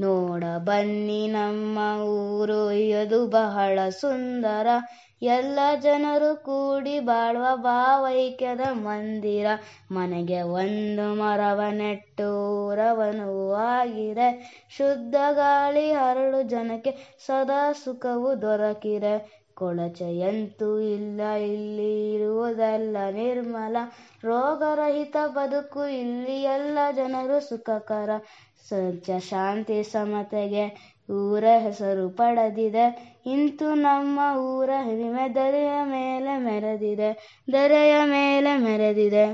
ನೋಡ ಬನ್ನಿ ನಮ್ಮ ಊರು ಇದು ಬಹಳ ಸುಂದರ. ಎಲ್ಲ ಜನರು ಕೂಡಿ ಬಾಳುವ ಭಾವೈಕ್ಯದ ಮಂದಿರ. ಮನೆಗೆ ಒಂದು ಮರವ ನೆಟ್ಟು ಊರವನು ಶುದ್ಧ ಗಾಳಿ ಹರಳು ಜನಕ್ಕೆ ಸದಾ ಸುಖವು ದೊರಕಿದೆ. ಕೊಳಚೆಯಂತೂ ಇಲ್ಲ ಇಲ್ಲಿ ಇರುವುದೆಲ್ಲ ನಿರ್ಮಲ. ರೋಗರಹಿತ ಬದುಕು ಇಲ್ಲಿ ಎಲ್ಲ ಜನರು ಸುಖಕರ. ಸ್ವಚ್ಛ ಶಾಂತಿ ಸಮತೆಗೆ ಊರ ಹೆಸರು ಪಡೆದಿದೆ. ಇಂತು ನಮ್ಮ ಊರ ಹಿರಿಮೆ ದರೆಯ ಮೇಲೆ ಮೆರೆದಿದೆ, ದರೆಯ ಮೇಲೆ ಮೆರೆದಿದೆ.